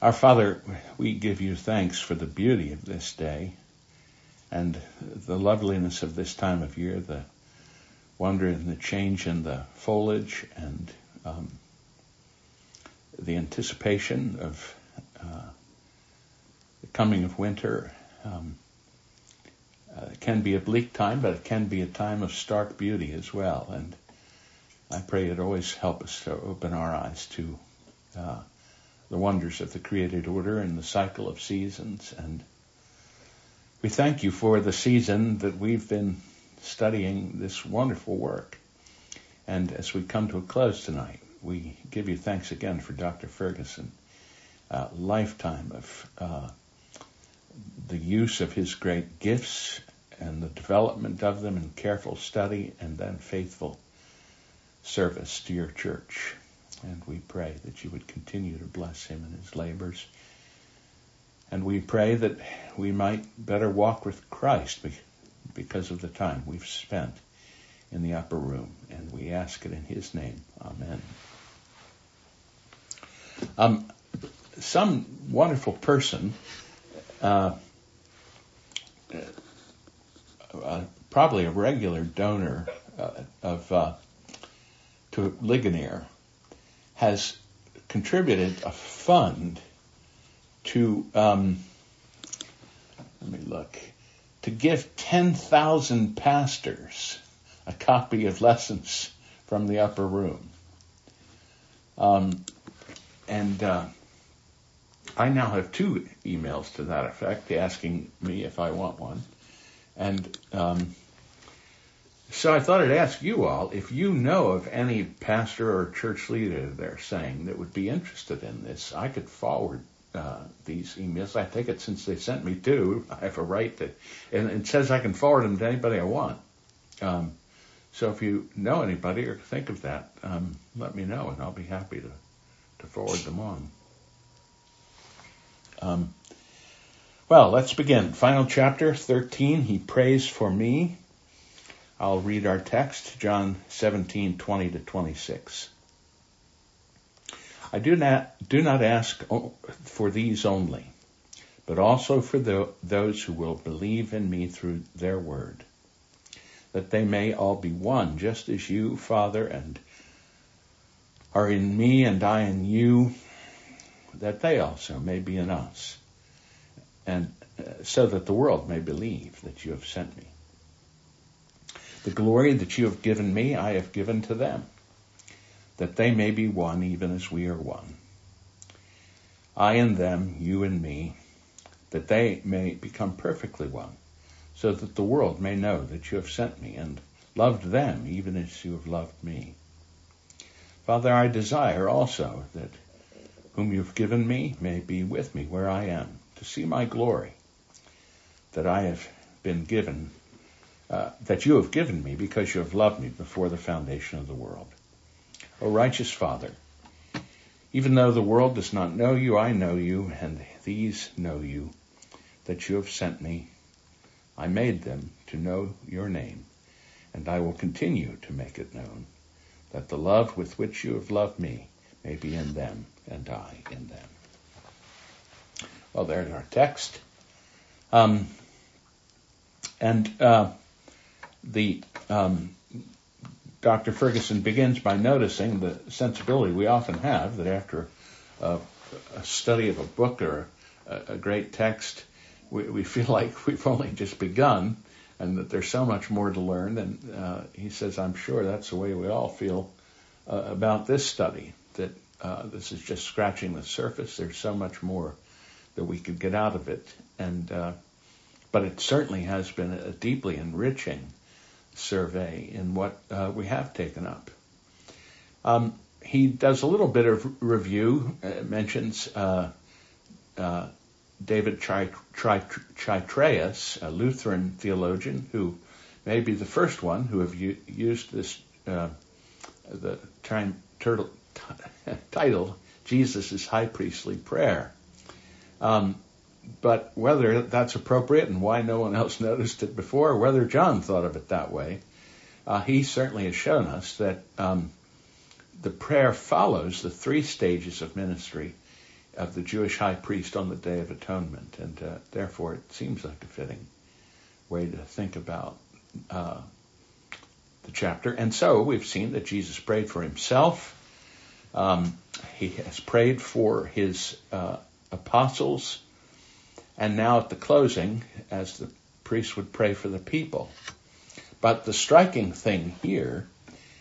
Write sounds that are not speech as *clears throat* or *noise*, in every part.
Our Father, we give you thanks for the beauty of this day and the loveliness of this time of year, the wonder and the change in the foliage and um, the anticipation of uh, the coming of winter. Um, uh, it can be a bleak time, but it can be a time of stark beauty as well. And I pray it always help us to open our eyes to uh, the wonders of the created order and the cycle of seasons. And we thank you for the season that we've been studying this wonderful work. And as we come to a close tonight, we give you thanks again for Dr. Ferguson, a lifetime of uh, the use of his great gifts and the development of them in careful study and then faithful service to your church. And we pray that you would continue to bless him in his labors. And we pray that we might better walk with Christ because of the time we've spent in the upper room. And we ask it in his name. Amen. Um, some wonderful person, uh, uh, probably a regular donor uh, of uh, to Ligonier, has contributed a fund to, um, let me look, to give 10,000 pastors a copy of lessons from the upper room. Um, and uh, I now have two emails to that effect asking me if I want one. And um, so I thought I'd ask you all if you know of any pastor or church leader they're saying that would be interested in this. I could forward uh, these emails. I take it since they sent me two, *laughs* I have a right to, and it says I can forward them to anybody I want. Um, so if you know anybody or think of that, um, let me know, and I'll be happy to to forward them on. Um, well, let's begin. Final chapter 13. He prays for me. I'll read our text, John 17, 20 to 26. I do not, do not ask for these only, but also for the, those who will believe in me through their word, that they may all be one, just as you, Father, and are in me and I in you, that they also may be in us, and uh, so that the world may believe that you have sent me. The glory that you have given me, I have given to them, that they may be one even as we are one. I and them, you and me, that they may become perfectly one, so that the world may know that you have sent me and loved them even as you have loved me. Father, I desire also that whom you've given me may be with me where I am, to see my glory that I have been given uh, that you have given me because you have loved me before the foundation of the world. O righteous Father, even though the world does not know you, I know you, and these know you, that you have sent me. I made them to know your name, and I will continue to make it known, that the love with which you have loved me may be in them, and I in them. Well, there's our text. Um, and uh, the um, Dr. Ferguson begins by noticing the sensibility we often have that after a, a study of a book or a, a great text, we, we, feel *laughs* like we've only just begun and that there's so much more to learn. And uh, he says, I'm sure that's the way we all feel uh, about this study, that uh, this is just scratching the surface. There's so much more that we could get out of it. And, uh, but it certainly has been a deeply enriching survey in what uh, we have taken up. Um, he does a little bit of review, uh, mentions uh, uh David Chytraeus, a Lutheran theologian who may be the first one who have u- used this uh, the time, turtle, t- *laughs* title Jesus' high priestly prayer. Um, but whether that's appropriate and why no one else *laughs* noticed it before, whether John thought of it that way, uh, he certainly has shown us that um, the prayer follows the three stages of ministry of the Jewish high priest on the Day of Atonement, and uh, therefore it seems like a fitting way to think about uh, the chapter. And so we've seen that Jesus prayed for himself. Um, he has prayed for his uh, apostles, and now at the closing, as the priest would pray for the people. But the striking thing here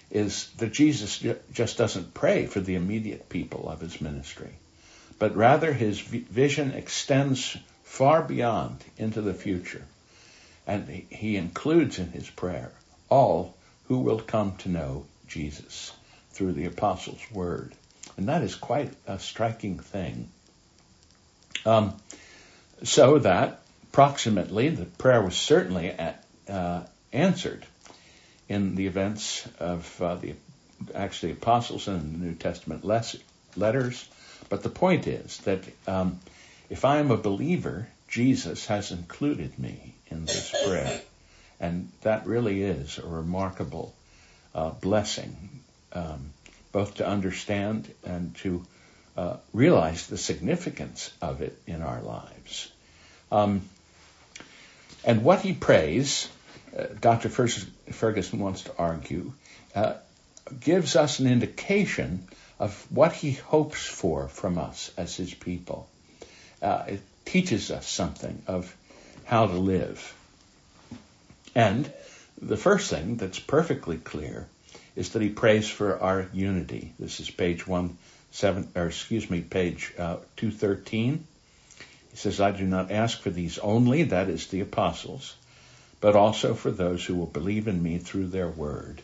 is that Jesus just doesn't pray for the immediate people of his ministry, but rather his vision extends far beyond into the future. And he includes in his prayer all who will come to know Jesus through the apostles' word. And that is quite a striking thing. Um, so that approximately the prayer was certainly at, uh, answered in the events of uh, the actually apostles and the New Testament letters. But the point is that um, if I am a believer, Jesus has included me in this prayer. And that really is a remarkable uh, blessing, um, both to understand and to uh, realize the significance of it in our lives. Um, and what he prays uh, Dr. Ferguson wants to argue, uh, gives us an indication of what he hopes for from us as his people. Uh, it teaches us something of how to live. And the first thing that's perfectly clear is that he prays for our unity. This is page one seven, or excuse me, page uh, two thirteen. He says, "I do not ask for these only, that is the apostles." but also for those who will believe in me through their word,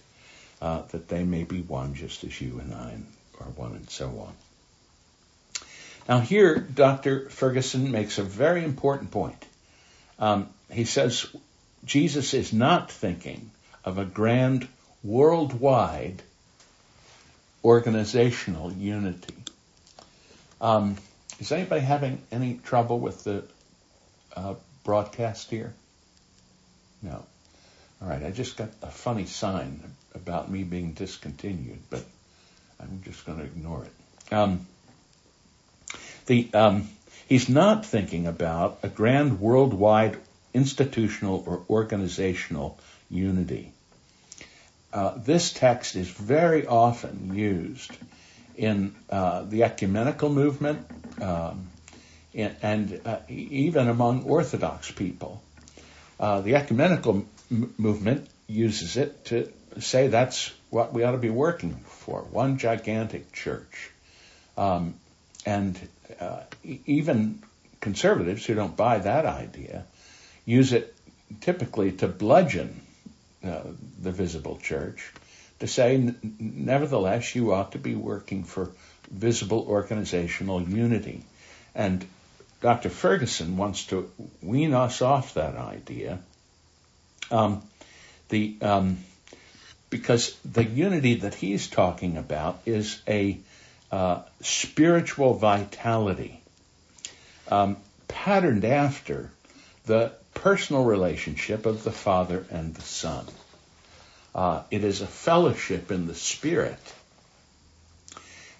uh, that they may be one just as you and I are one, and so on. Now, here, Dr. Ferguson makes a very important point. Um, he says Jesus is not thinking of a grand worldwide organizational unity. Um, is anybody having any trouble with the uh, broadcast here? No. All right, I just got a funny sign about me being discontinued, but I'm just going to ignore it. Um, the um, he's not thinking about a grand worldwide institutional or organizational unity. Uh, this text is very often used in uh, the ecumenical movement um, and uh, even among Orthodox people. Uh, the ecumenical m- movement uses it to say that's what we ought to be working for one gigantic church. Um, and uh, even conservatives who don't buy that idea use it typically to bludgeon uh, the visible church to say, nevertheless, you ought to be working for visible organizational unity. And Dr. Ferguson wants to wean us off that idea. Um, the um, because the unity that he's talking about is a uh, spiritual vitality um, patterned after the personal relationship of the Father and the Son. Uh, it is a fellowship in the Spirit.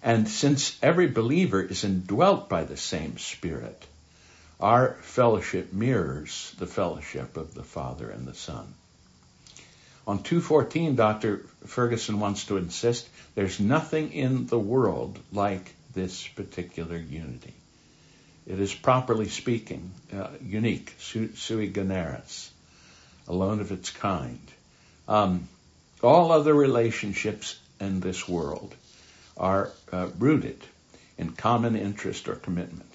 And since every believer is indwelt by the same Spirit, our fellowship mirrors the fellowship of the Father and the Son. On 214, Dr. Ferguson wants to insist there's nothing in the world like this particular unity. It is properly speaking uh, unique, sui generis, alone of its kind. Um, all other relationships in this world are uh, rooted in common interest or commitment.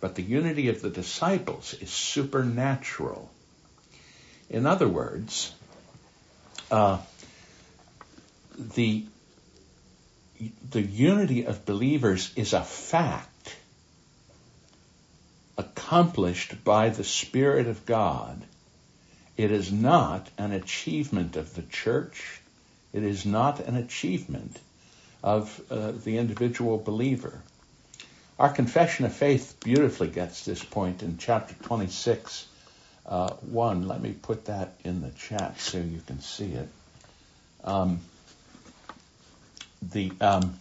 But the unity of the disciples is supernatural. In other words, uh, the the unity of believers is a fact accomplished by the Spirit of God. It is not an achievement of the church. It is not an achievement of uh, the individual believer. Our confession of faith beautifully gets this point in chapter 26, uh, 1. Let me put that in the chat so you can see it. Um, the um,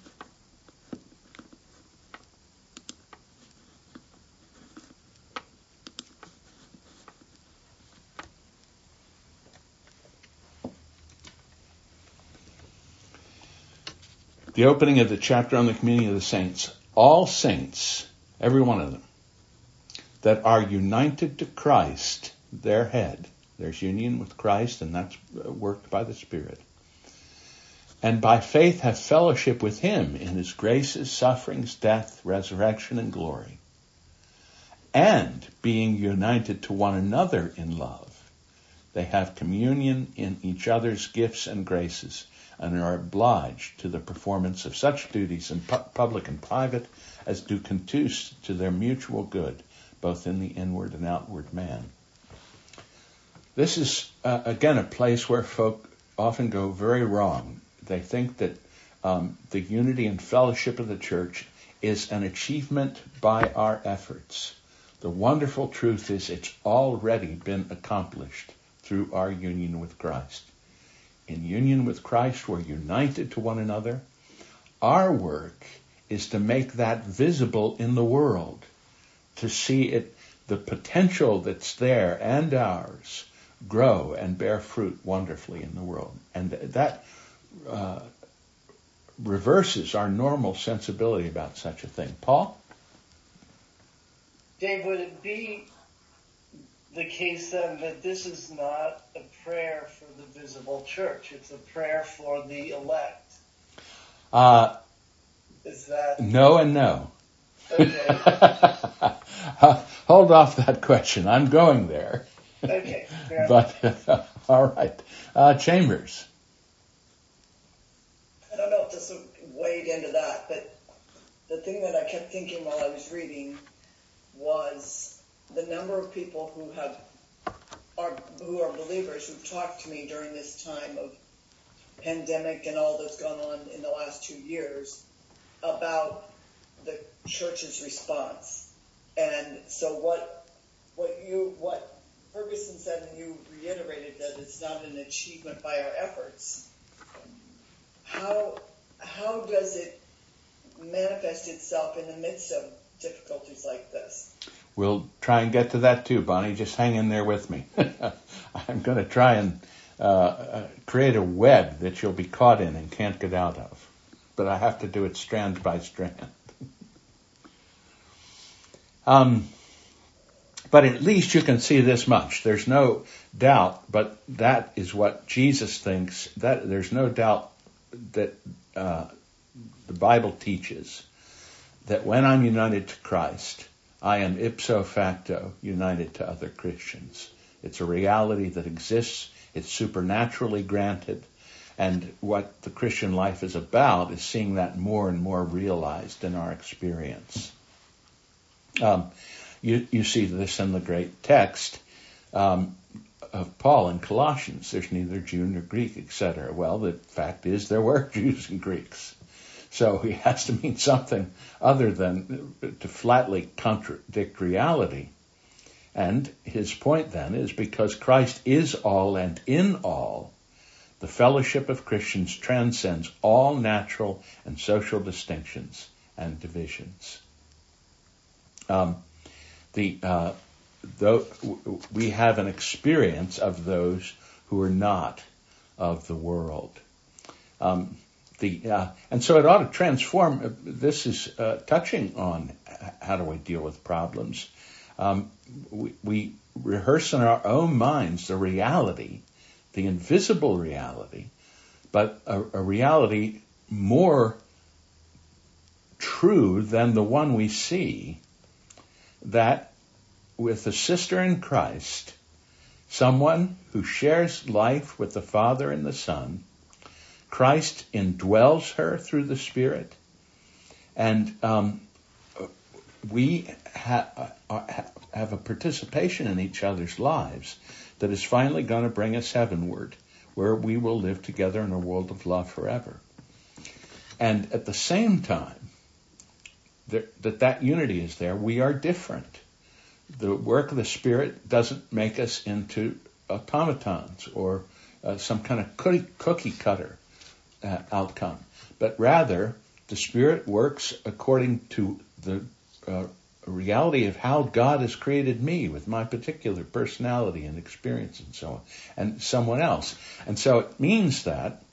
the opening of the chapter on the communion of the saints. All saints, every one of them, that are united to Christ, their head. There's union with Christ, and that's worked by the Spirit. And by faith have fellowship with Him in His graces, sufferings, death, resurrection, and glory. And being united to one another in love, they have communion in each other's gifts and graces and are obliged to the performance of such duties in pu- public and private as do conduce to their mutual good, both in the inward and outward man. This is, uh, again, a place where folk often go very wrong. They think that um, the unity and fellowship of the church is an achievement by our efforts. The wonderful truth is it's already been accomplished through our union with Christ. In union with Christ, we're united to one another. Our work is to make that visible in the world, to see it, the potential that's there and ours grow and bear fruit wonderfully in the world. And that uh, reverses our normal sensibility about such a thing. Paul? Dave, would it be the case then that this is not a prayer for the visible church? It's a prayer for the elect? Uh, is that. No and no. Okay. *laughs* Hold off that question. I'm going there. Okay. *laughs* but, *laughs* all right. Uh, Chambers. I don't know if this will wade into that, but the thing that I kept thinking while I was reading was the number of people who have are who are believers who've talked to me during this time of pandemic and all that's gone on in the last two years about the church's response. And so what what you what Ferguson said and you reiterated that it's not an achievement by our efforts. How how does it manifest itself in the midst of difficulties like this? We'll try and get to that too, Bonnie. Just hang in there with me. *laughs* I'm going to try and uh, uh, create a web that you'll be caught in and can't get out of. But I have to do it strand by strand. *laughs* um, but at least you can see this much. There's no doubt, but that is what Jesus thinks. That there's no doubt that uh, the Bible teaches that when I'm united to Christ, I am ipso facto united to other Christians. It's a reality that exists. It's supernaturally granted. And what the Christian life is about is seeing that more and more realized in our experience. Um, you, you see this in the great text um, of Paul in Colossians. There's neither Jew nor Greek, etc. Well, the fact is there were *laughs* Jews and Greeks. So he *laughs* has to mean something other than to flatly contradict reality. And his point then is because Christ is all and in all, the fellowship of Christians transcends all natural and social distinctions and divisions. Um, the uh, we have an experience of those who are not of the world. Um, the uh, and so it ought to transform. This is uh, touching on how do we deal with problems. Um, we, we, rehearse in our own minds the reality, the invisible reality, but a, a reality more true than the one we see. That with a sister in Christ, someone who shares life with the Father and the Son, Christ indwells her through the Spirit, and um, we ha- uh, have a participation in each other's lives that is finally going to bring us heavenward, where we will live together in a world of love forever. And at the same time, that that unity is there, we are different. The work of the Spirit doesn't make us into automatons or uh, some kind of cookie, cookie cutter uh, outcome, but rather the Spirit works according to the uh, reality of how God has created me with my particular personality and experience and so on, and someone else. And so it means that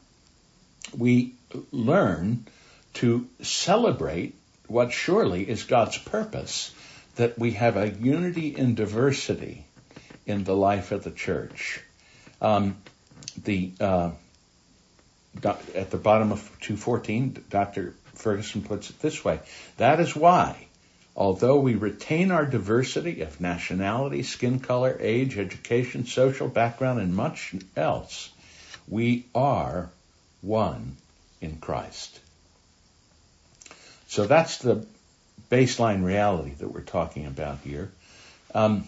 we learn to celebrate what surely is God's purpose, that we have a unity in diversity in the life of the church. Um, the uh, at the bottom of 214, Dr. Ferguson puts it this way: That is why, although we retain our diversity of nationality, skin color, age, education, social background, and much else, we are one in Christ. So that's the baseline reality that we're talking about here. Um,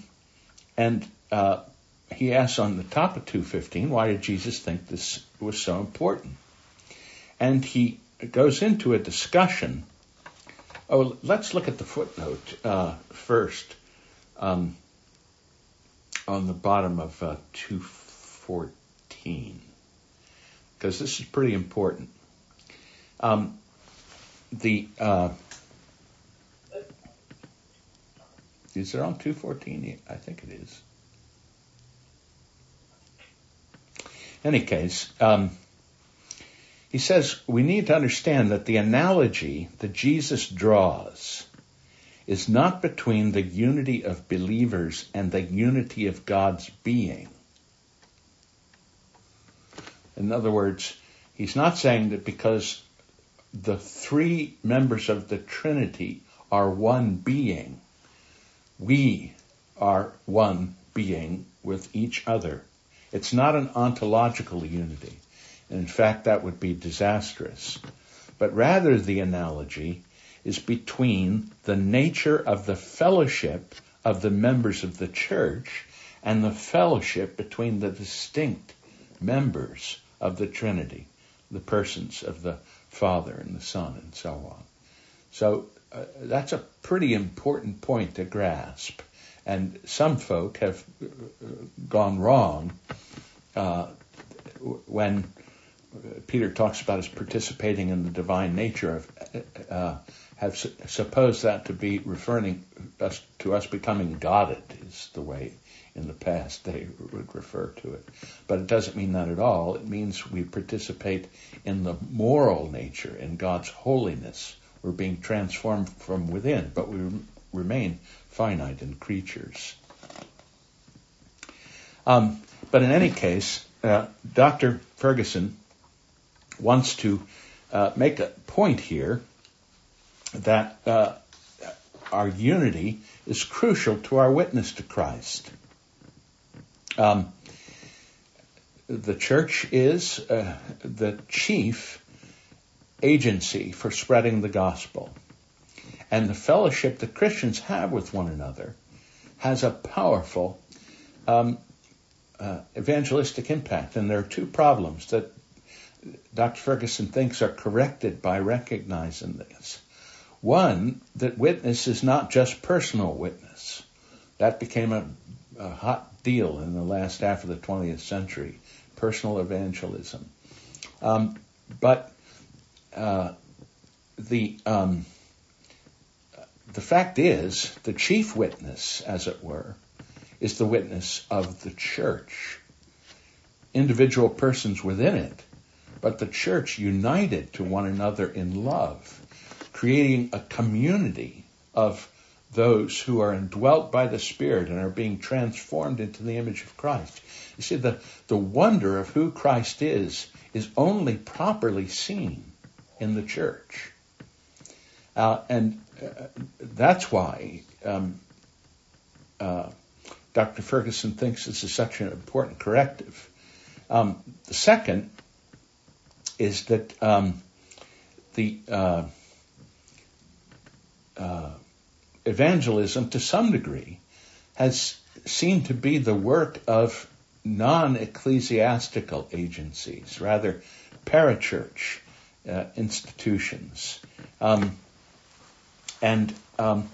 and uh, he asks on the top of 215, why did Jesus think this was so important? And he goes into a discussion. Oh, let's look at the footnote uh, first um, on the bottom of uh, 214, because this is pretty important. Um, the uh, is it on 214? I think it is. Any case, um, he says we need to understand that the analogy that Jesus draws is not between the unity of believers and the unity of God's being. In other words, he's not saying that because the three members of the Trinity are one being, we are one being with each other. It's not an ontological unity. And In fact, that would be disastrous. But rather, the analogy is between the nature of the fellowship of the members of the church and the fellowship between the distinct members of the Trinity, the persons of the Father and the Son, and so on. So uh, that's a pretty important point to grasp. And some folk have uh, gone wrong uh, when Peter talks about us participating in the divine nature of uh, have su- supposed that to be referring us to us becoming godded is the way in the past they would refer to it. But it doesn't mean that at all. It means we participate in the moral nature, in God's holiness. We're being transformed from within, but we remain finite in creatures. Um, but in any case, uh, Dr. Ferguson wants to uh, make a point here that uh, our unity is crucial to our witness to Christ. Um, the church is uh, the chief agency for spreading the gospel and the fellowship that Christians have with one another has a powerful um, uh, evangelistic impact. And there are two problems that Dr. Ferguson thinks are corrected by recognizing this. One, that witness is not just personal witness. That became a, a hot deal in the last half of the 20th century, personal evangelism. Um, but uh, the um, the fact is, the chief witness, as it were, is the witness of the church. Individual persons within it, but the church united to one another in love, creating a community of those who are indwelt by the Spirit and are being transformed into the image of Christ. You see, the, the wonder of who Christ is is only properly seen in the church. Uh, and that's why um, uh, Dr. Ferguson thinks this is such an important corrective. Um, the second is that um, the uh, uh, evangelism, to some degree, has seemed to be the work of non-ecclesiastical agencies, rather parachurch uh, institutions. Um, and um,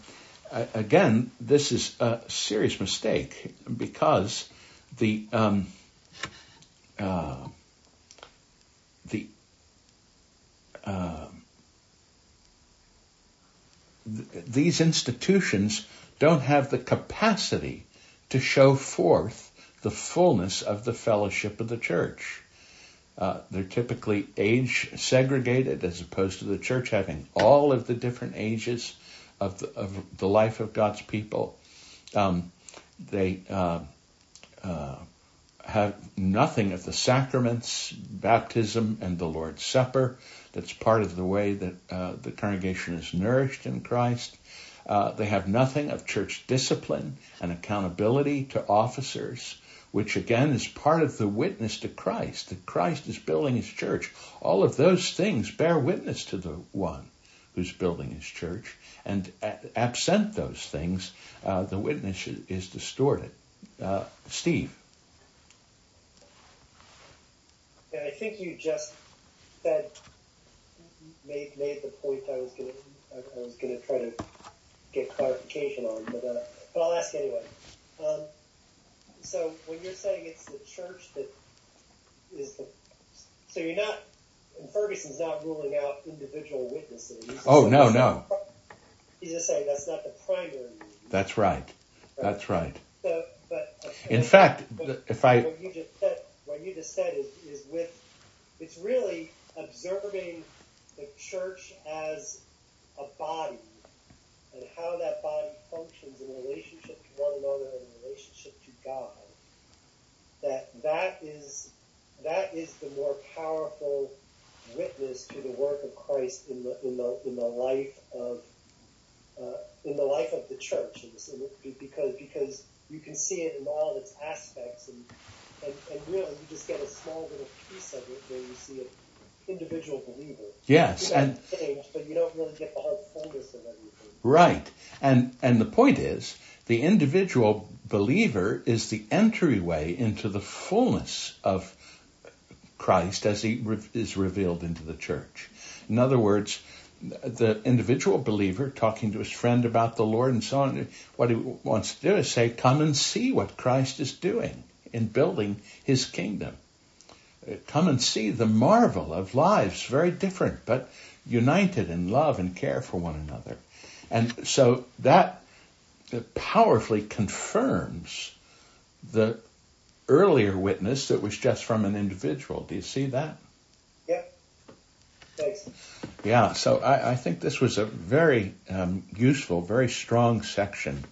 again, this is a serious mistake because the um, uh, the uh, th- these institutions don't have the capacity to show forth the fullness of the fellowship of the church. Uh, they're typically age segregated as opposed to the church having all of the different ages of the, of the life of God's people. Um, they uh, uh, have nothing of the sacraments, baptism, and the Lord's Supper. That's part of the way that uh, the congregation is nourished in Christ. Uh, they have nothing of church discipline and accountability to officers, which again is part of the witness to Christ, that Christ is building his church. All of those things bear witness to the one who's building his church. And absent those things, uh, the witness is distorted. Uh, Steve. Yeah, I think you just said made made the point I was gonna I, was gonna try to get clarification on, but uh, but I'll ask anyway. Um, so when you're saying it's the church that is the so you're not and Ferguson's not ruling out individual witnesses. oh no no. He's just saying that's not the primary. Reason. That's right. That's right. So, but in fact, but, if I what you just said, what you just said is is with it's really observing the church as a body and how that body functions in relationship to one another and in relationship God, that that is that is the more powerful witness to the work of Christ in the in the in the life of uh, in the life of the church, because because you can see it in all of its aspects, and, and and really you just get a small little piece of it where you see it individual believer. Yes, and change, but you don't really get the whole fullness of everything. Right, and and the point is, the individual believer is the entryway into the fullness of Christ as he is revealed into the church. In other words, the individual believer talking to his friend about the Lord and so on, what he wants to do is say, come and see what Christ is doing in building his kingdom come and see the marvel of lives very different, but united in love and care for one another. And so that powerfully confirms the earlier witness that was just from an individual. Do you see that? Yeah. Thanks. Yeah, so I, I think this was a very um, useful, very strong section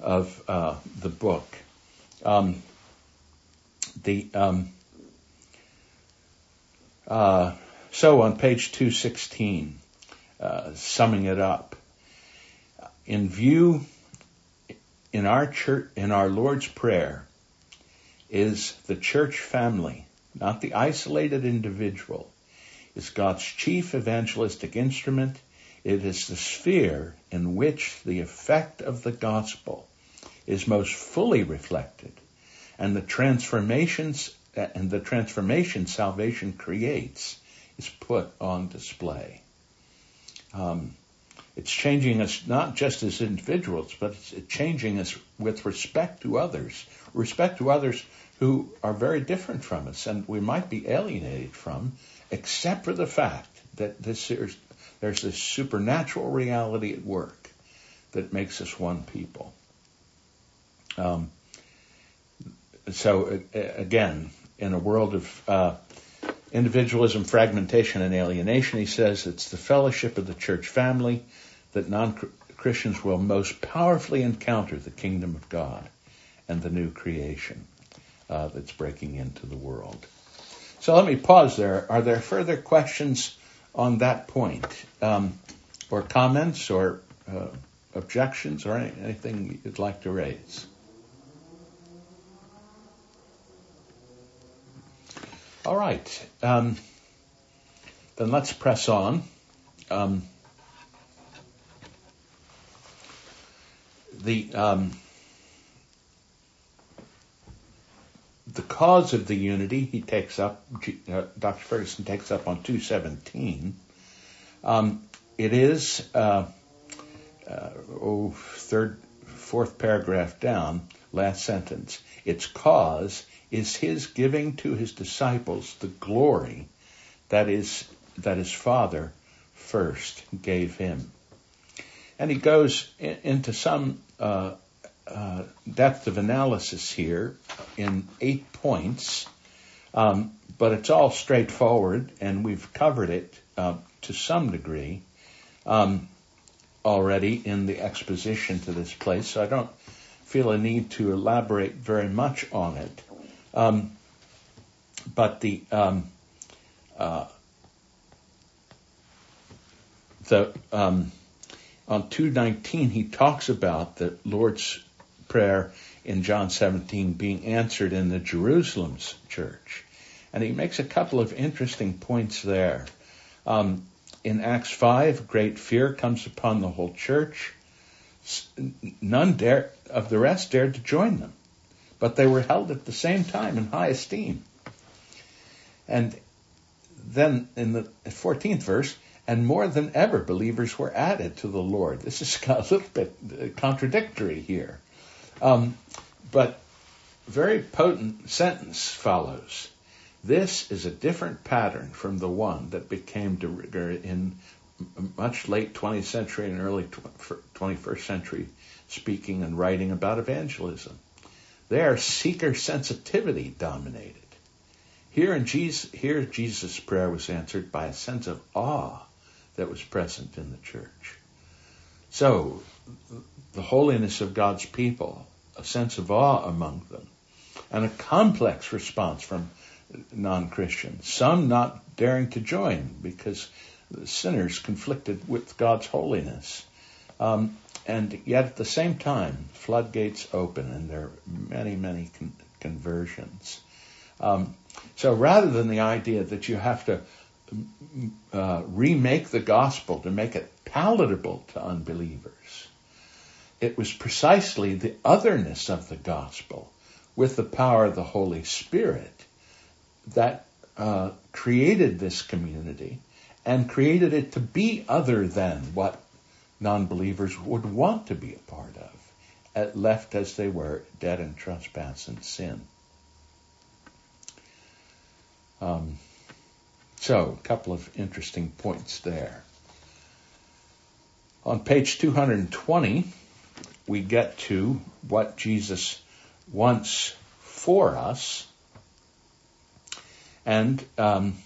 of uh, the book. Um, the um, uh, so on page 216, uh, summing it up, in view in our church, in our Lord's prayer, is the church family, not the isolated individual, is God's chief evangelistic instrument. It is the sphere in which the effect of the gospel is most fully reflected, and the transformations and the transformation salvation creates is put on display. Um, it's changing us not just as individuals, but it's changing us with respect to others, respect to others who are very different from us and we might be alienated from, except for the fact that this, there's, there's this supernatural reality at work that makes us one people. Um, so again, in a world of uh, individualism, fragmentation, and alienation, he says it's the fellowship of the church family that non-Christians will most powerfully encounter the kingdom of God and the new creation uh, that's breaking into the world. So let me pause there. Are there further questions on that point, um, or comments, or uh, objections, or anything you'd like to raise? All right. Um, then let's press on. Um, the um, the cause of the unity he takes up, uh, Dr. Ferguson takes up on 217. Um, it is uh, uh, oh, third, fourth paragraph down, last sentence. Its cause is his giving to his disciples the glory that is that his father first gave him. And he goes in, into some uh, uh, depth of analysis here in eight points. Um, but it's all straightforward, and we've covered it uh, to some degree um, already in the exposition to this place, so I don't feel a need to elaborate very much on it. Um, but the um, uh, the um, on 219 he talks about the Lord's prayer in John 17 being answered in the Jerusalem's church, and he makes a couple of interesting points there. Um, in Acts 5, great fear comes upon the whole church. None dare, of the rest dared to join them, but they were held at the same time in high esteem. And then in the 14th verse, and more than ever, believers were added to the Lord. This is *laughs* a little bit uh, contradictory here. Um, but very potent sentence follows. This is a different pattern from the one that became de rigueur in much late 20th century and early 21st century speaking and writing about evangelism. There, seeker sensitivity dominated. Here in Jesus, here Jesus' prayer was answered by a sense of awe that was present in the church. So, the holiness of God's people, a sense of awe among them, and a complex response from non-Christians. Some not daring to join because sinners conflicted with God's holiness. Um, and yet at the same time, floodgates open and there are many, many con- conversions. Um, so rather than the idea that you have to uh, remake the gospel to make it palatable to unbelievers, it was precisely the otherness of the gospel with the power of the Holy Spirit that uh, created this community and created it to be other than what non-believers would want to be a part of, left as they were, dead in trespass and sin. Um, so, a couple of interesting points there. On page 220, we get to what Jesus wants for us. And um,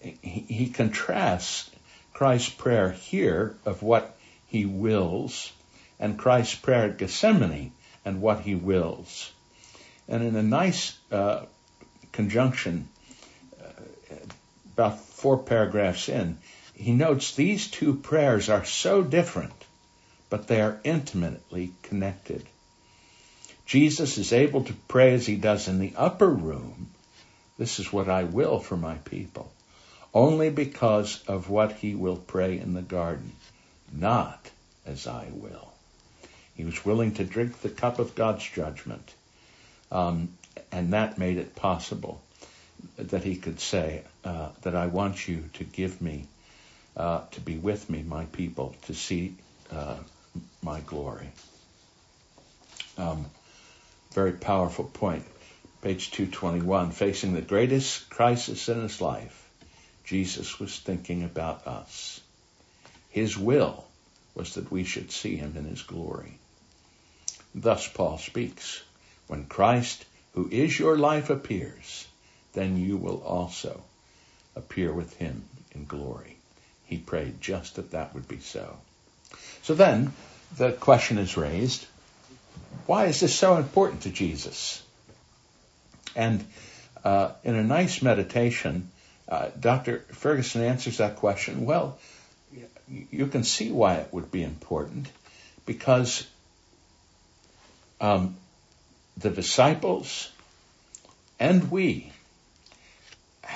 he, he contrasts Christ's prayer here of what he wills and Christ's prayer at Gethsemane and what he wills. And in a nice uh, conjunction, about four paragraphs in, he notes these two prayers are so different, but they are intimately connected. Jesus is able to pray as he does in the upper room. This is what I will for my people only because of what he will pray in the garden, not as I will. He was willing to drink the cup of God's judgment, um, and that made it possible that he could say uh, that I want you to give me, uh, to be with me, my people, to see uh, my glory. Um, very powerful point. Page 221, facing the greatest crisis in his life, Jesus was thinking about us. His will was that we should see him in his glory. Thus Paul speaks, when Christ, who is your life, appears, then you will also appear with him in glory. He prayed just that that would be so. So then the question is raised, why is this so important to Jesus? And uh, in a nice meditation, uh, Dr. Ferguson answers that question. Well, you can see why it would be important because um, the disciples and we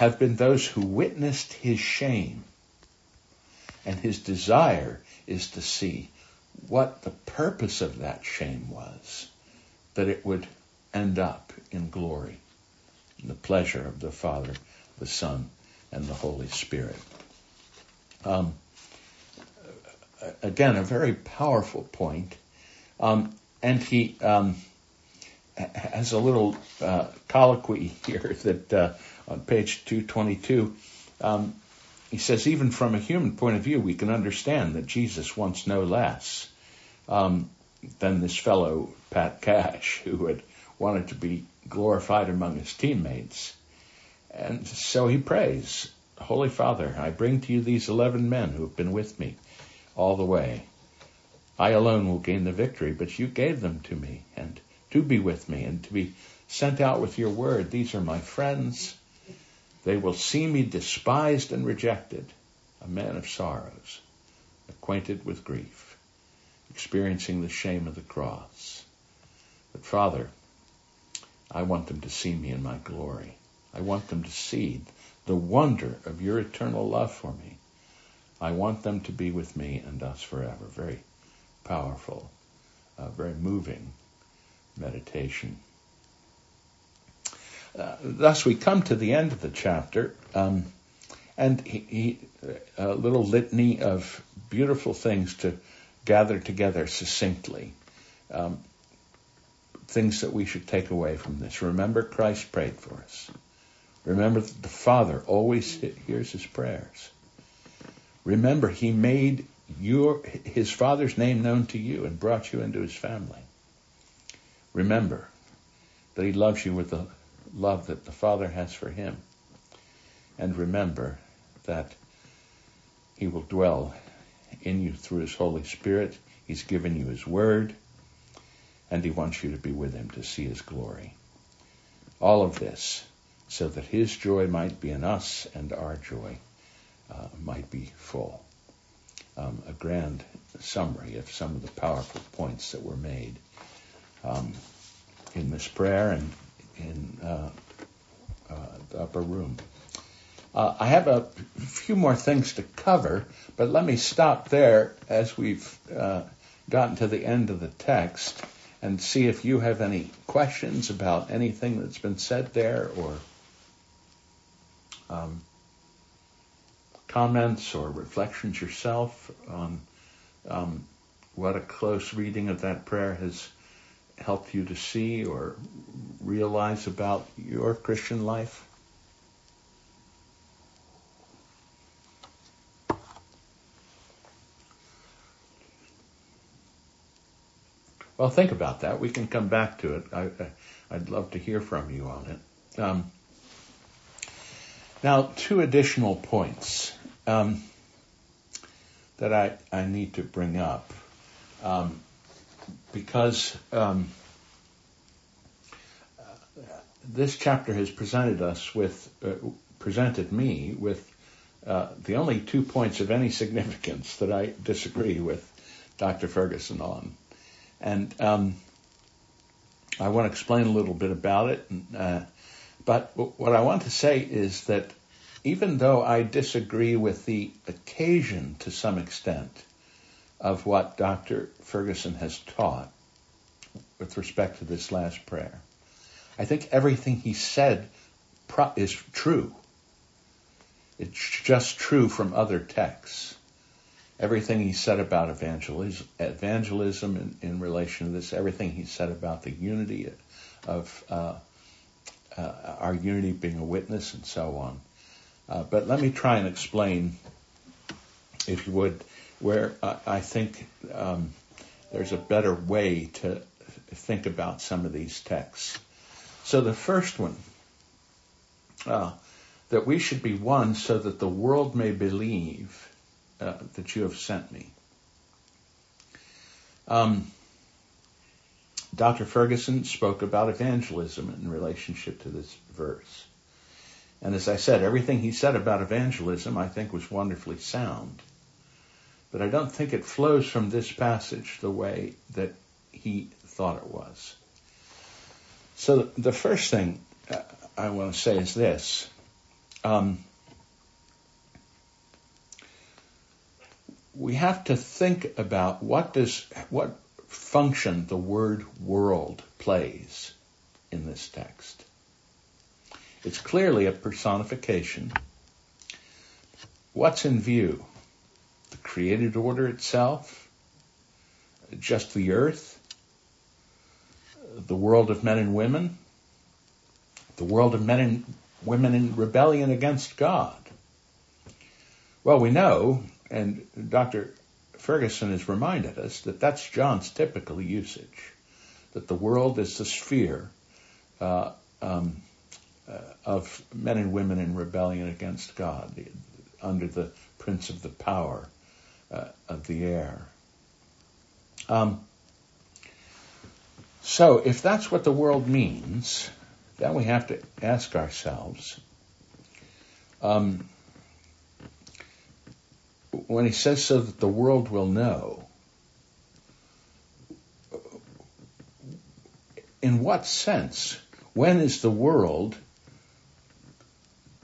have been those who witnessed his shame. And his desire is to see what the purpose of that shame was, that it would end up in glory, in the pleasure of the Father, the Son, and the Holy Spirit. Um, again, a very powerful point. Um, and he um, has a little uh, colloquy *laughs* here that uh, on page 222. Um, he says, even from a human point of view, we can understand that Jesus wants no less um, than this fellow Pat Cash, who had wanted to be glorified among his teammates. And so he prays, Holy Father, I bring to you these 11 men who have been with me all the way. I alone will gain the victory, but you gave them to me and to be with me and to be sent out with your word. These are my friends. They will see me despised and rejected, a man of sorrows, acquainted with grief, experiencing the shame of the cross. But Father, I want them to see me in my glory. I want them to see the wonder of your eternal love for me. I want them to be with me and us forever. Very powerful, uh, very moving meditation. Uh, thus, we come to the end of the chapter, um, and he, he, a little litany of beautiful things to gather together succinctly. Um, things that we should take away from this. Remember, Christ prayed for us. Remember that the Father always hears his prayers. Remember, he made your his Father's name known to you and brought you into his family. Remember that he loves you with the love that the Father has for him. And remember that he will dwell in you through his Holy Spirit. He's given you his word, and he wants you to be with him to see his glory. All of this so that his joy might be in us and our joy uh, might be full. Um, a grand summary of some of the powerful points that were made um, in this prayer and in uh, uh, the upper room. Uh, I have a few more things to cover, but let me stop there as we've uh, gotten to the end of the text and see if you have any questions about anything that's been said there or um, comments or reflections yourself on um, what a close reading of that prayer has helped you to see or realize about your Christian life? Well, think about that. We can come back to it. I, would love to hear from you on it. Um, now, two additional points um, that I, I need to bring up. Um, because um, this chapter has presented us with, uh, presented me with uh, the only two points of any significance that I disagree with Dr. Ferguson on. And um, I want to explain a little bit about it. And, uh, but what I want to say is that even though I disagree with the occasion to some extent of what Dr. Ferguson has taught with respect to this last prayer, I think everything he said is true. It's just true from other texts. Everything he said about evangelism, evangelism in, in relation to this, everything he said about the unity of uh, uh, our unity being a witness and so on. Uh, but let me try and explain, if you would, where I, think um, there's a better way to think about some of these texts. So the first one, uh, that we should be one so that the world may believe uh, that you have sent me. Um, Dr. Ferguson spoke about evangelism in relationship to this verse. And as I said, everything he said about evangelism I think was wonderfully sound. But I don't think it flows from this passage the way that he thought it was. So the first thing uh, I want to say is this. Um, we have to think about what does what function the word world plays in this text. It's clearly a personification. What's in view? Created order itself? Just the earth? The world of men and women? The world of men and women in rebellion against God? Well, we know, and Dr. Ferguson has reminded us, that that's John's typical usage. That the world is the sphere uh, um, uh, of men and women in rebellion against God under the prince of the power uh, of the air. Um, so, if that's what the world means, then we have to ask ourselves um, when he says so that the world will know, in what sense? When is the world?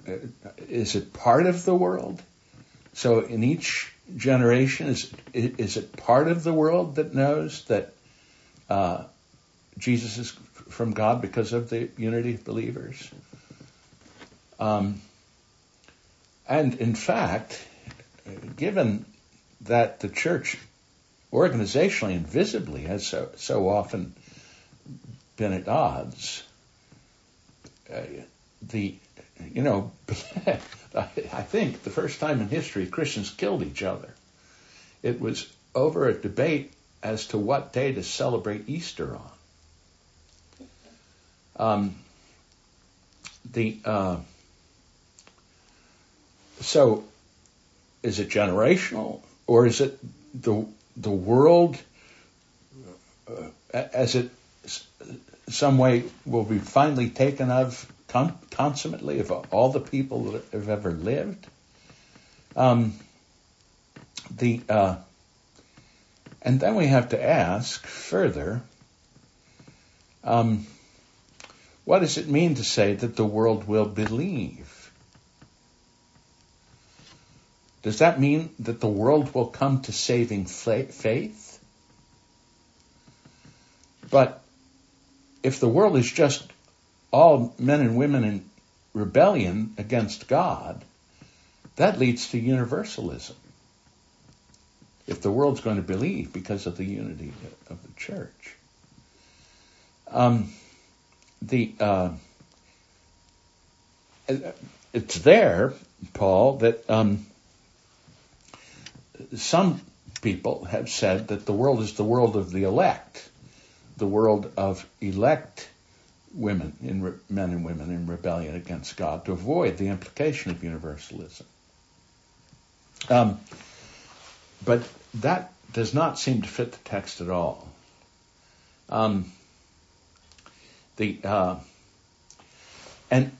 Uh, is it part of the world? So in each generation, is is it part of the world that knows that uh, Jesus is from God because of the unity of believers? Um, and in fact, given that the church organizationally and visibly has so, so often been at odds, uh, the, you know, *laughs* I think the first time in history Christians killed each other. It was over a debate as to what day to celebrate Easter on. Um, the uh, so is it generational or is it the the world uh, as it some way will be finally taken of con- consummately of all the people that have ever lived? Um, the uh, and then we have to ask further. Um, what does it mean to say that the world will believe? Does that mean that the world will come to saving faith? But if the world is just all men and women in rebellion against God, that leads to universalism. If the world's going to believe because of the unity of the church. Um, the uh, it's there, Paul, that um, some people have said that the world is the world of the elect, the world of elect women, in re- men and women in rebellion against God, to avoid the implication of universalism. Um, but that does not seem to fit the text at all. Um, the uh, and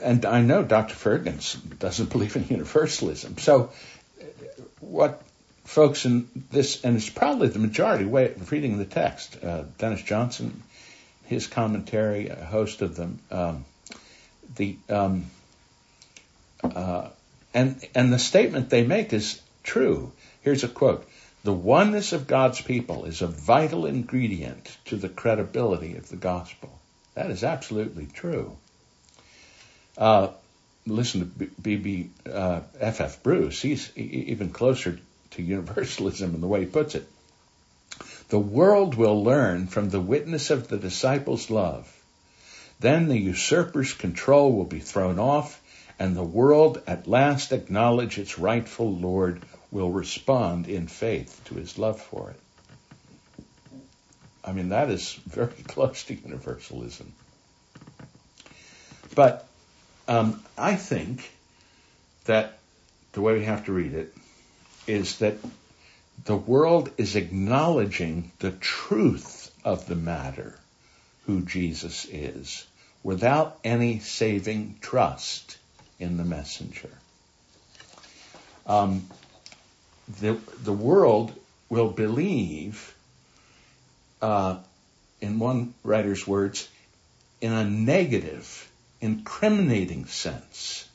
and I know Dr. Fergus doesn't *laughs* believe in universalism. So what folks in this, and it's probably the majority way of reading the text. Uh, Dennis Johnson, his commentary, a host of them, um, the um, uh, and and the statement they make is true. Here's a quote: "The oneness of God's people is a vital ingredient to the credibility of the gospel." That is absolutely true. Uh, listen to B.B. Uh, F.F. Bruce. He's even closer to universalism in the way he puts it. The world will learn from the witness of the disciples' love. Then the usurper's control will be thrown off, and the world at last acknowledge its rightful Lord will respond in faith to his love for it. I mean, that is very *laughs* close to universalism. But um, I think that the way we have to read it is that the world is acknowledging the truth of the matter, who Jesus is, without any saving trust in the messenger. Um, the, the world will believe uh, in one writer's words, in a negative, incriminating sense.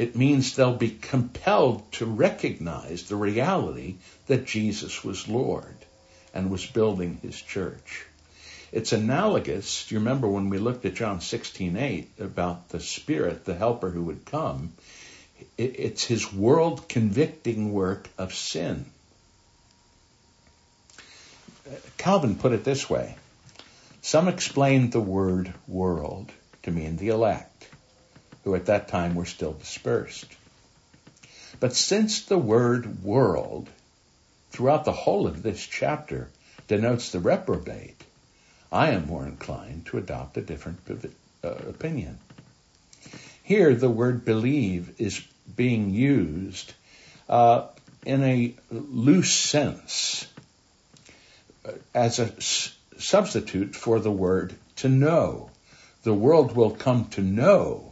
It means they'll be compelled to recognize the reality that Jesus was Lord and was building his church. It's analogous. Do you remember when we looked at John 16:8 about the Spirit, the Helper who would come? It's his world convicting work of sin. Calvin put it this way Some explained the word world to mean the elect, who at that time were still dispersed. But since the word world throughout the whole of this chapter denotes the reprobate, I am more inclined to adopt a different uh, opinion. Here, the word believe is being used uh, in a loose sense uh, as a s- substitute for the word to know. The world will come to know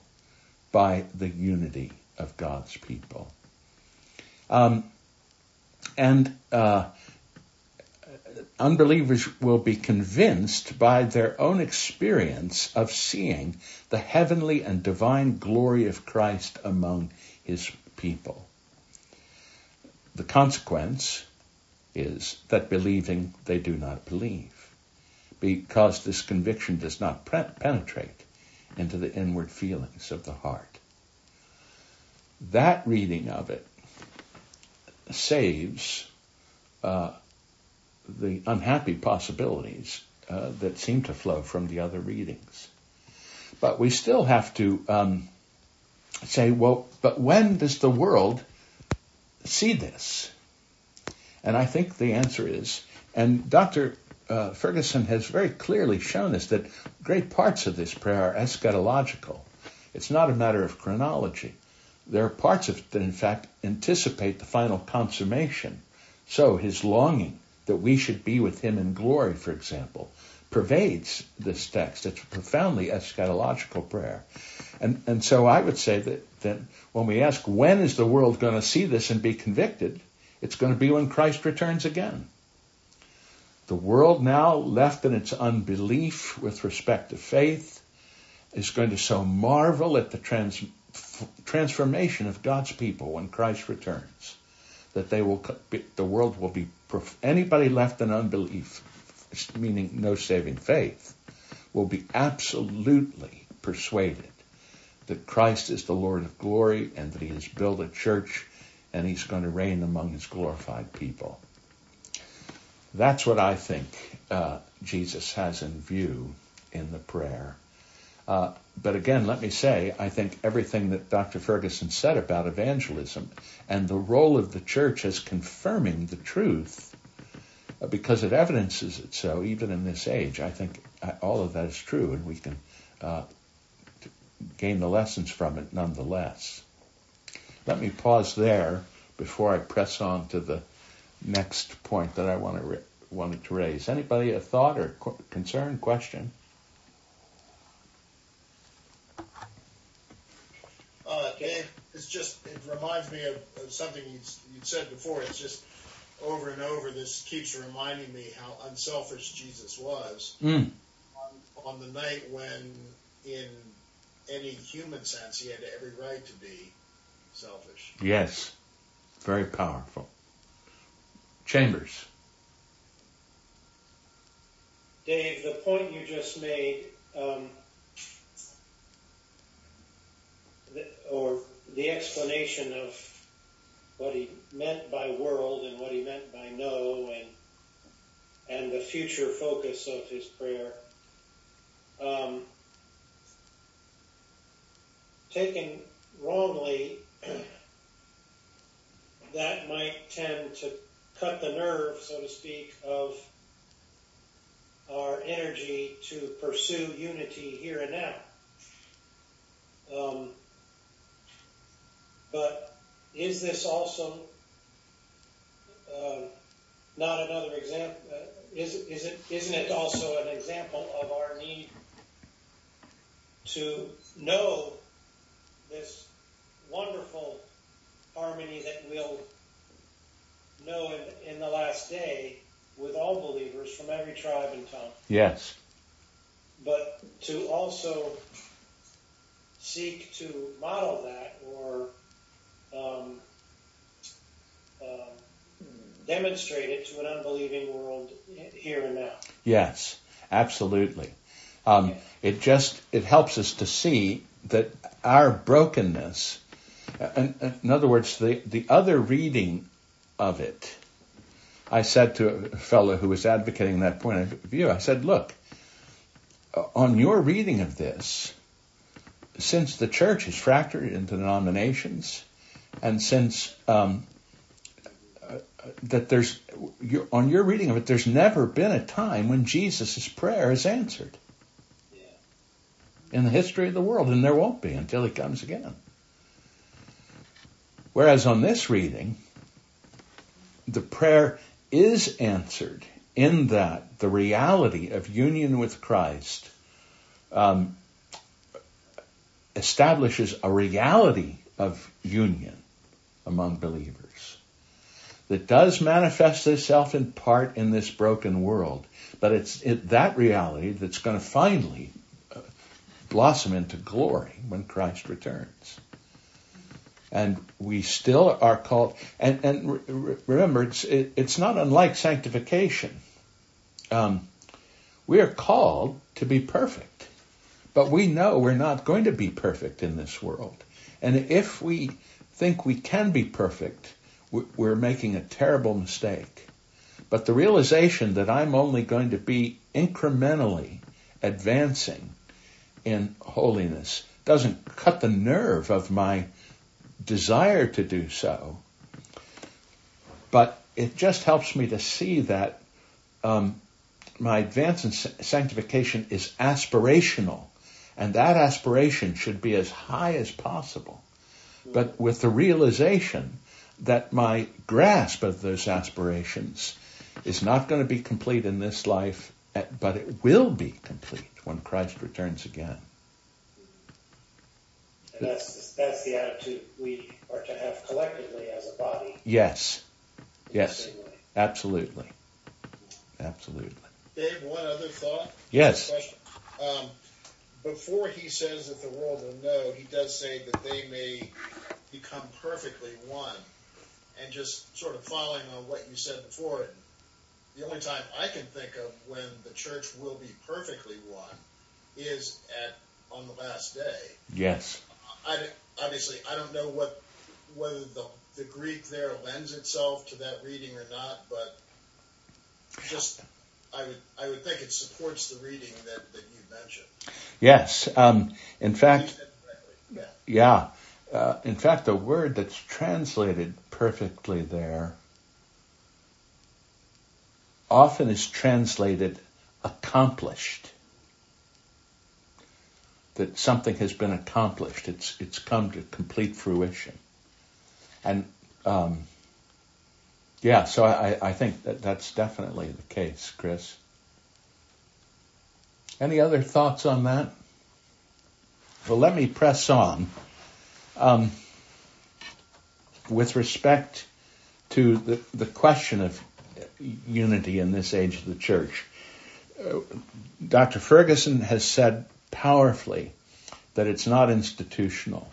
by the unity of God's people. Um, and uh, unbelievers will be convinced by their own experience of seeing the heavenly and divine glory of Christ among his people. The consequence is that believing they do not believe, because this conviction does not penetrate into the inward feelings of the heart. That reading of it saves uh, the unhappy possibilities uh, that seem to flow from the other readings. But we still have to um, say, well, but when does the world see this? And I think the answer is, and Dr. Uh, Ferguson has very clearly shown us that great parts of this prayer are eschatological. It's not a matter of chronology. There are parts of it that, in fact, anticipate the final consummation. So his longing that we should be with him in glory, for example, pervades this text. It's a profoundly eschatological prayer. And, and so I would say that, that when we ask, when is the world going to see this and be convicted? It's going to be when Christ returns again. The world now left in its unbelief with respect to faith is going to so marvel at the trans, transformation of God's people when Christ returns that they will the world will be anybody left in unbelief, meaning no saving faith, will be absolutely persuaded that Christ is the Lord of glory and that He has built a church and He's going to reign among His glorified people. That's what I think uh, Jesus has in view in the prayer. Uh, but again, let me say, I think everything that Dr. Ferguson said about evangelism and the role of the church as confirming the truth, uh, because it evidences it so, even in this age, I think uh, all of that is true, and we can uh, gain the lessons from it nonetheless. Let me pause there before I press on to the next point that I want to wanted to raise. Anybody a thought or qu- concern, question? Uh, Dave, it's just, it reminds me of, of something you'd, you'd said before. It's just over and over, this keeps reminding me how unselfish Jesus was Mm. on, on the night when, in any human sense, he had every right to be selfish. Yes. Very powerful. Chambers. Dave, the point you just made, um, or the explanation of what he meant by world and what he meant by know and and the future focus of his prayer. Um, taken wrongly, *clears throat* that might tend to cut the nerve, so to speak, of our energy to pursue unity here and now. Um, but is this also uh, not another example? Uh, is, is it, isn't it also an example of our need to know this wonderful harmony that we'll know in, in the last day with all believers from every tribe and tongue? Yes. But to also seek to model that or um, um, demonstrate it to an unbelieving world here and now. Yes, absolutely. Um, it just it helps us to see that our brokenness. In, in other words, the the other reading of it. I said to a fellow who was advocating that point of view, I said, look, on your reading of this, since the church is fractured into denominations, and since um, that there's on your reading of it, there's never been a time when Jesus' prayer is answered in the history of the world, and there won't be until he comes again. Whereas on this reading, the prayer is answered in that the reality of union with Christ um, establishes a reality of union among believers that does manifest itself in part in this broken world, but it's it, that reality that's going to finally uh, blossom into glory when Christ returns. And we still are called, and, and re- remember, it's, it, it's not unlike sanctification. Um, we are called to be perfect, but we know we're not going to be perfect in this world. And if we think we can be perfect, we're making a terrible mistake. But the realization that I'm only going to be incrementally advancing in holiness doesn't cut the nerve of my desire to do so. But it just helps me to see that um, my advance in sanctification is aspirational, and that aspiration should be as high as possible. But with the realization that my grasp of those aspirations is not going to be complete in this life, eh, but it will be complete when Christ returns again. And that's that's the attitude we are to have collectively as a body. Yes. Yes. Absolutely. Absolutely. Dave, one other thought. Yes. Um, before he says that the world will know, he does say that they may become perfectly one. And just sort of following on what you said before, the only time I can think of when the church will be perfectly one is at on the last day. Yes. I, obviously, I don't know what whether the the Greek there lends itself to that reading or not, but just I would I would think it supports the reading that, that you mentioned. Yes. Um, in fact, yeah. yeah. Uh, in fact, the word that's translated perfectly there often is translated accomplished. That something has been accomplished. It's it's come to complete fruition. And um, yeah, so I, I think that that's definitely the case, Chris. Any other thoughts on that? Well, let me press on. Um, with respect to the, the question of unity in this age of the church, uh, Dr. Ferguson has said powerfully that it's not institutional.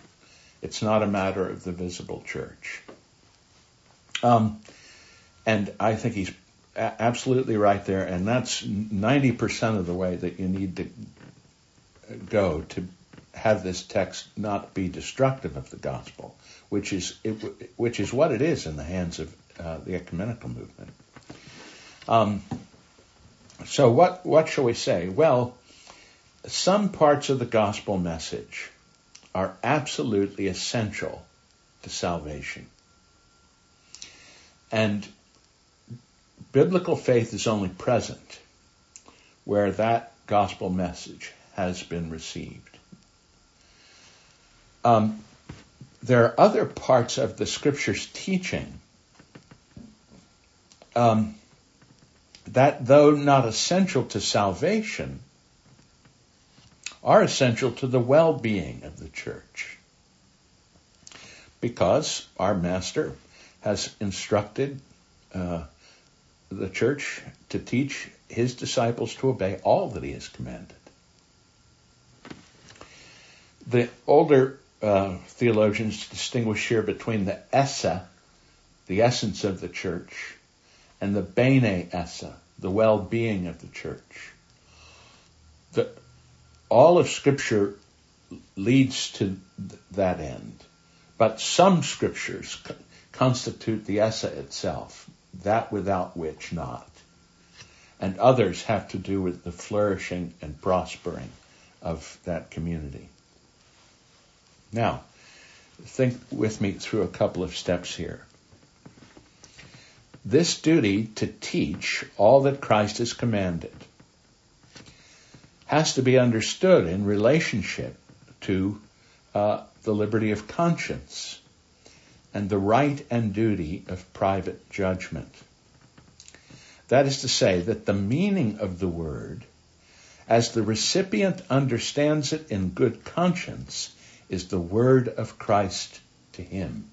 It's not a matter of the visible church. Um, and I think he's a- absolutely right there, and that's 90% of the way that you need to go to have this text not be destructive of the gospel, which is it, which is what it is in the hands of uh, the ecumenical movement. Um, so what what shall we say? Well, some parts of the gospel message are absolutely essential to salvation, and biblical faith is only present where that gospel message has been received. Um, there are other parts of the scripture's teaching um, that, though not essential to salvation, are essential to the well-being of the church. Because our master has instructed uh, the church to teach his disciples to obey all that he has commanded. The older uh, theologians distinguish here between the esse, the essence of the church, and the bene esse, the well-being of the church. The, all of Scripture leads to th- that end, but some scriptures co- constitute the esse itself, that without which not, and others have to do with the flourishing and prospering of that community. Now, think with me through a couple of steps here. this duty to teach all that Christ has commanded has to be understood in relationship to uh, the liberty of conscience and the right and duty of private judgment. That is to say, that the meaning of the word, as the recipient understands it in good conscience, is the word of Christ to him.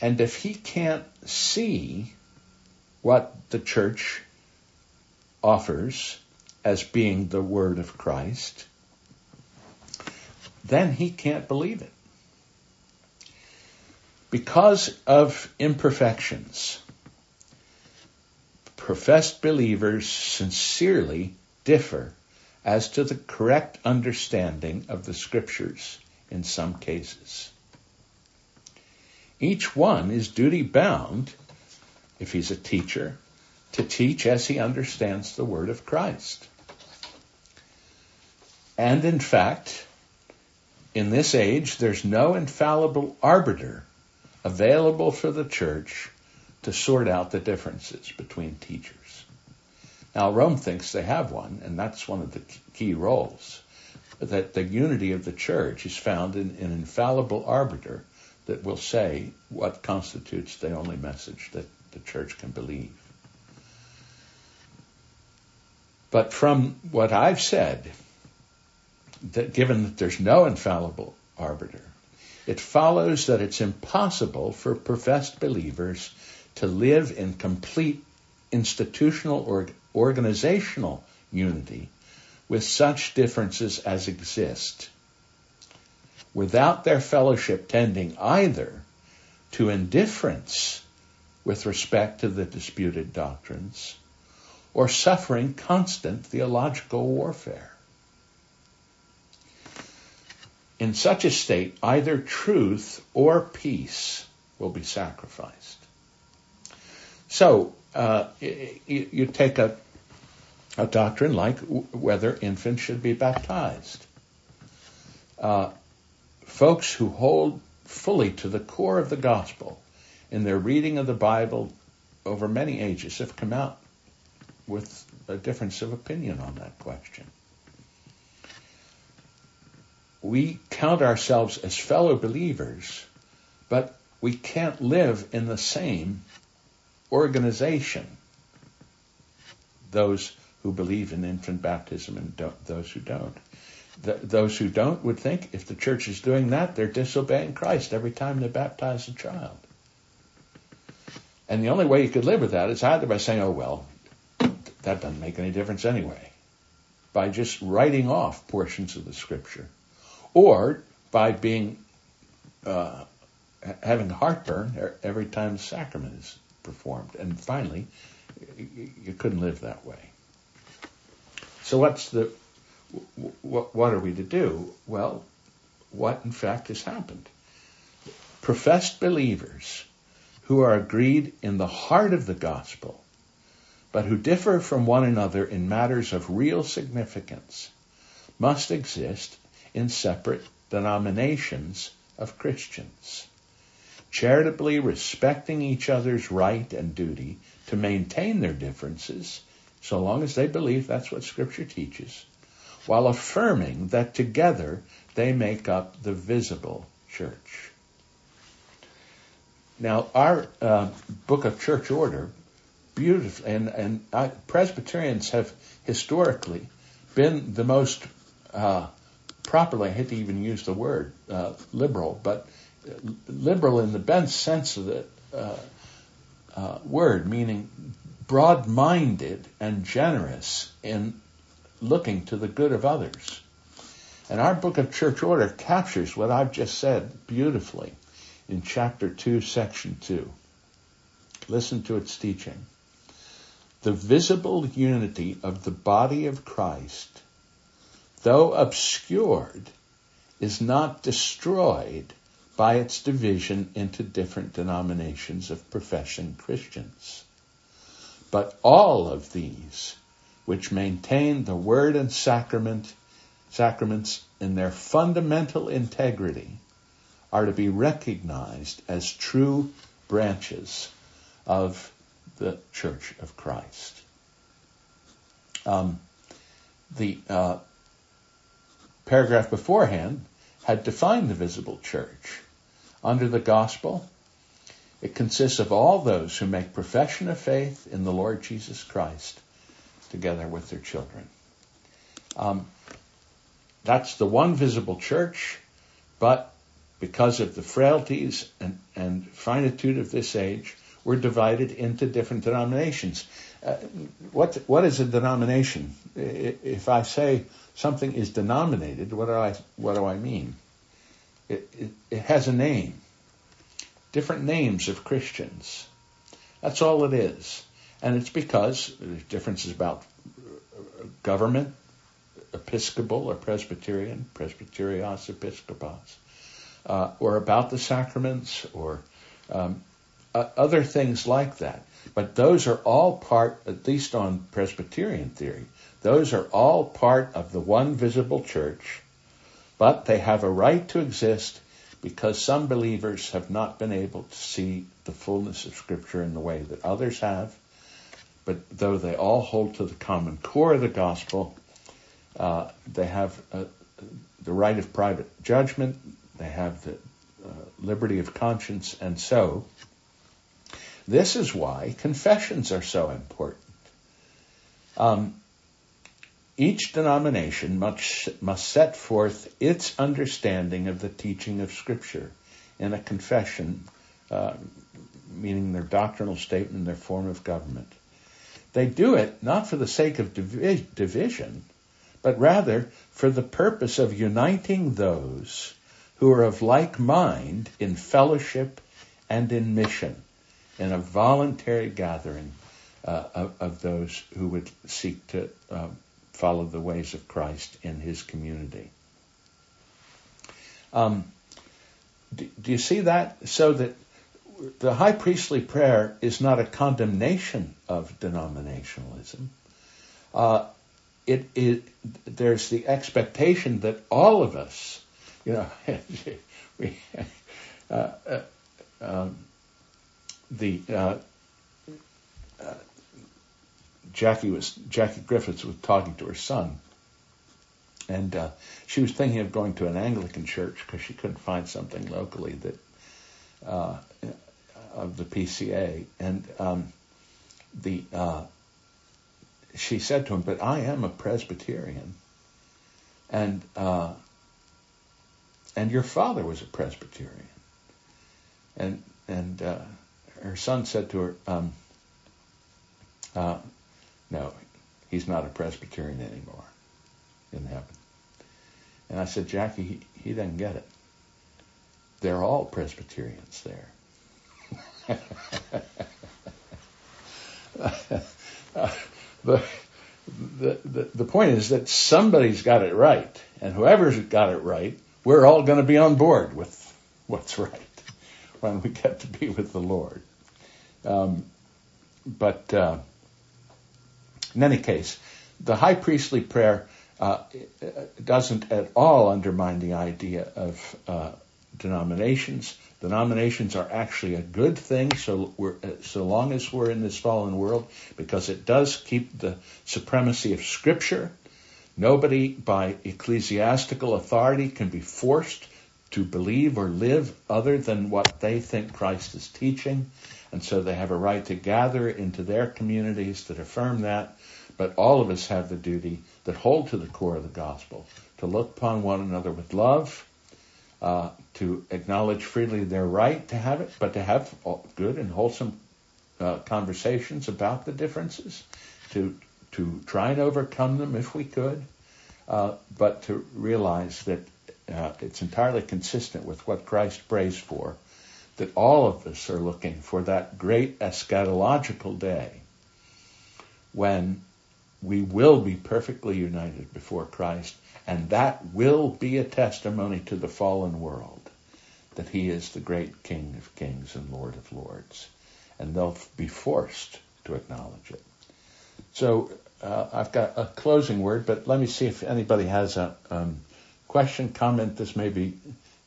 And if he can't see what the church offers as being the word of Christ, then he can't believe it. Because of imperfections, professed believers sincerely differ as to the correct understanding of the scriptures in some cases. Each one is duty bound, if he's a teacher, to teach as he understands the word of Christ. And in fact, in this age, there's no infallible arbiter available for the church to sort out the differences between teachers. Now, Rome thinks they have one, and that's one of the key roles. That the unity of the church is found in an infallible arbiter that will say what constitutes the only message that the church can believe. But from what I've said, that given that there's no infallible arbiter, it follows that it's impossible for professed believers to live in complete institutional or organizational unity with such differences as exist without their fellowship tending either to indifference with respect to the disputed doctrines or suffering constant theological warfare. In such a state, either truth or peace will be sacrificed. So, uh, you, you, take a, a doctrine like whether infants should be baptized. Uh, folks who hold fully to the core of the gospel in their reading of the Bible over many ages have come out with a difference of opinion on that question. We count ourselves as fellow believers, but we can't live in the same organization. Those who believe in infant baptism and those who don't. Those who don't would think if the church is doing that, they're disobeying Christ every time they baptize a child. And the only way you could live with that is either by saying, oh, well, that doesn't make any difference anyway, by just writing off portions of the scripture, or by being uh, having heartburn every time the sacrament is performed. And finally, you couldn't live that way. So what's the what, what are we to do? Well, what in fact has happened? Professed believers who are agreed in the heart of the gospel, but who differ from one another in matters of real significance, must exist in separate denominations of Christians, charitably respecting each other's right and duty to maintain their differences, so long as they believe that's what Scripture teaches, while affirming that together they make up the visible church. Now, our uh, book of church order, beautiful, and, and uh, Presbyterians have historically been the most uh, properly, I hate to even use the word uh, liberal, but liberal in the best sense of the uh, uh, word, meaning broad minded and generous in looking to the good of others. And our book of church order captures what I've just said beautifully in chapter 2, section 2. Listen to its teaching. The visible unity of the body of Christ, though obscured, is not destroyed by its division into different denominations of professing Christians. But all of these which maintain the word and sacrament, sacraments in their fundamental integrity are to be recognized as true branches of the Church of Christ. Um, the uh, paragraph beforehand had defined the visible church. Under the gospel, it consists of all those who make profession of faith in the Lord Jesus Christ together with their children. Um, that's the one visible church, but because of the frailties and, and finitude of this age, we're divided into different denominations. Uh, what what is a denomination? If I say something is denominated, what do I what do I mean? It, it, it has a name, different names of Christians. That's all it is, and it's because there's differences about government, Episcopal or Presbyterian, Presbyterios, Episcopos, uh, or about the sacraments, or um, uh, other things like that. But those are all part, at least on Presbyterian theory, those are all part of the one visible church, but they have a right to exist because some believers have not been able to see the fullness of Scripture in the way that others have. But though they all hold to the common core of the gospel, uh, they have uh, the right of private judgment, they have the uh, liberty of conscience, and so this is why confessions are so important. Um, each denomination must, must set forth its understanding of the teaching of Scripture in a confession, uh, meaning their doctrinal statement, their form of government. They do it not for the sake of divi- division, but rather for the purpose of uniting those who are of like mind in fellowship and in mission in a voluntary gathering uh, of, of, those who would seek to uh, follow the ways of Christ in his community. Um, do, do, you see that? So that the high priestly prayer is not a condemnation of denominationalism. Uh, it, it, there's the expectation that all of us, you know, *laughs* we, uh, uh, um, the uh, uh, Jackie was Jackie Griffiths was talking to her son, and uh, she was thinking of going to an Anglican church because she couldn't find something locally that uh, of the PCA, and um, the uh, she said to him, "But I am a Presbyterian, and uh, and your father was a Presbyterian," and and her son said to her, um, uh, "No, he's not a Presbyterian anymore in heaven." And I said, "Jackie, he, he doesn't get it. They're all Presbyterians there." *laughs* the, the, the, the point is that somebody's got it right, and whoever's got it right, we're all going to be on board with what's *laughs* right when we get to be with the Lord. Um, but uh, in any case, the high priestly prayer uh, doesn't at all undermine the idea of uh, denominations. Denominations are actually a good thing, so so long as we're in this fallen world, because it does keep the supremacy of Scripture. Nobody, by ecclesiastical authority, can be forced to believe or live other than what they think Christ is teaching. And so they have a right to gather into their communities that affirm that. But all of us have the duty that hold to the core of the gospel to look upon one another with love, uh, to acknowledge freely their right to have it, but to have good and wholesome uh, conversations about the differences, to to try and overcome them if we could, uh, but to realize that uh, it's entirely consistent with what Christ prays for that all of us are looking for that great eschatological day when we will be perfectly united before Christ, and that will be a testimony to the fallen world that He is the great King of kings and Lord of lords. And they'll be forced to acknowledge it. So uh, I've got a closing word, but let me see if anybody has a um, question, comment. This maybe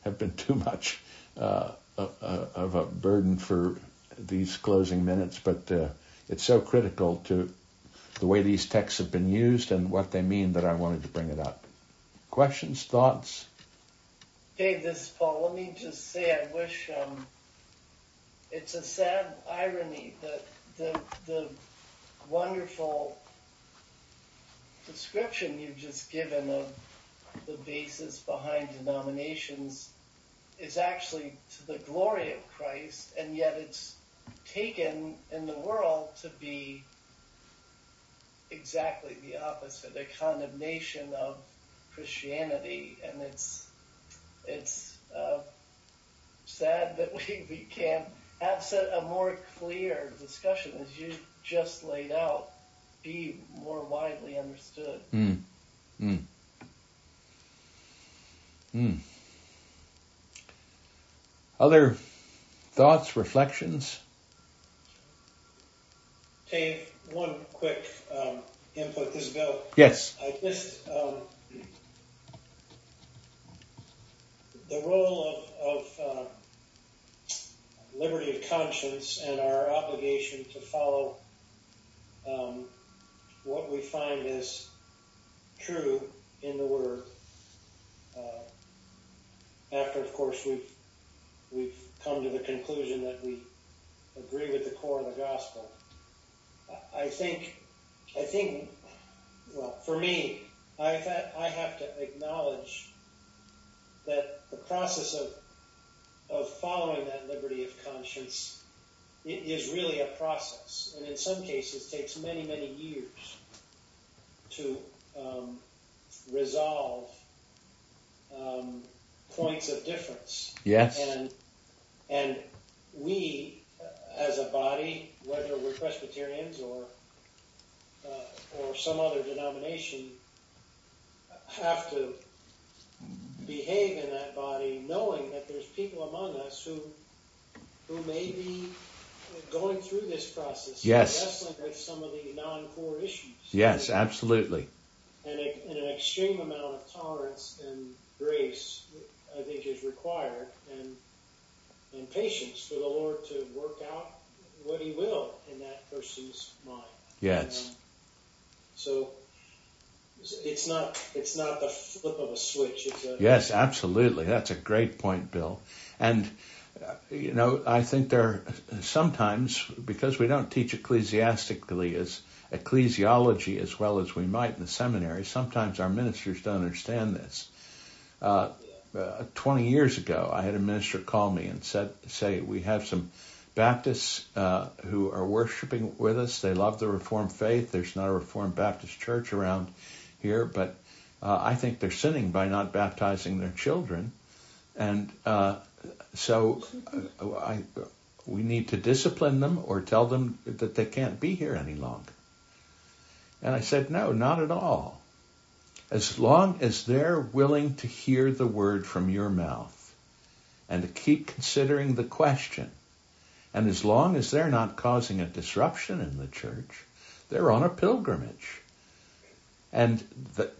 have been too much. Uh, of a burden for these closing minutes, but uh, it's so critical to the way these texts have been used and what they mean that I wanted to bring it up. Questions, thoughts? Dave, this is Paul. Let me just say I wish um, it's a sad irony that the the wonderful description you've just given of the basis behind denominations is actually to the glory of Christ, and yet it's taken in the world to be exactly the opposite, a condemnation of Christianity, and it's it's uh, sad that we, we can't have a more clear discussion as you just laid out be more widely understood. Mm. Mm. Mm. Other thoughts, reflections? Dave, one quick um, input. This Bill. Yes. I just um, the role of, of uh, liberty of conscience and our obligation to follow um, what we find as true in the Word. Uh, after, of course, we've we've come to the conclusion that we agree with the core of the gospel. I think, I think, well, for me, I I have to acknowledge that the process of of following that liberty of conscience is really a process, and in some cases takes many many years to um, resolve um, points of difference. Yes. And and we, as a body, whether we're Presbyterians or uh, or some other denomination, have to behave in that body, knowing that there's people among us who who may be going through this process, yes. wrestling with some of the non-core issues. Yes, and, absolutely. And, a, and, an extreme amount of tolerance and grace, I think, is required, and and patience for the Lord to work out what He will in that person's mind. Yes. Um, so it's not it's not the flip of a switch. A, yes, absolutely. That's a great point, Bill. And uh, you know, I think there sometimes because we don't teach ecclesiastically as ecclesiology as well as we might in the seminary. Sometimes our ministers don't understand this. Uh, uh, 20 years ago, I had a minister call me and said, "Say we have some Baptists uh, who are worshiping with us. They love the Reformed faith. There's not a Reformed Baptist church around here, but uh, I think they're sinning by not baptizing their children, and uh, so uh, I, we need to discipline them or tell them that they can't be here any longer." And I said, "No, not at all." As long as they're willing to hear the word from your mouth and to keep considering the question, and as long as they're not causing a disruption in the church, they're on a pilgrimage. And the,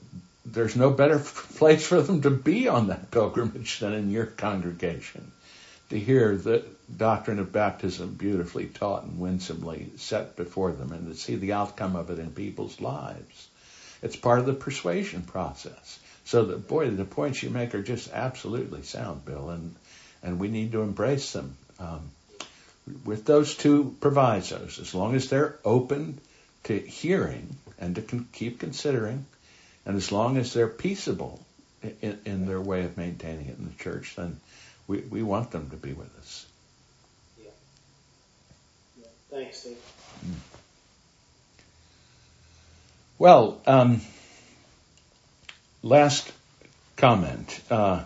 there's no better *laughs* place for them to be on that pilgrimage than in your congregation to hear the doctrine of baptism beautifully taught and winsomely set before them and to see the outcome of it in people's lives. It's part of the persuasion process. So the boy, the points you make are just absolutely sound, Bill, and and we need to embrace them. Um, with those two provisos, as long as they're open to hearing and to con- keep considering, and as long as they're peaceable in, in, their way of maintaining it in the church, then we, we want them to be with us. Yeah. yeah. Thanks, Dave. Mm. Well, um, last comment. Uh,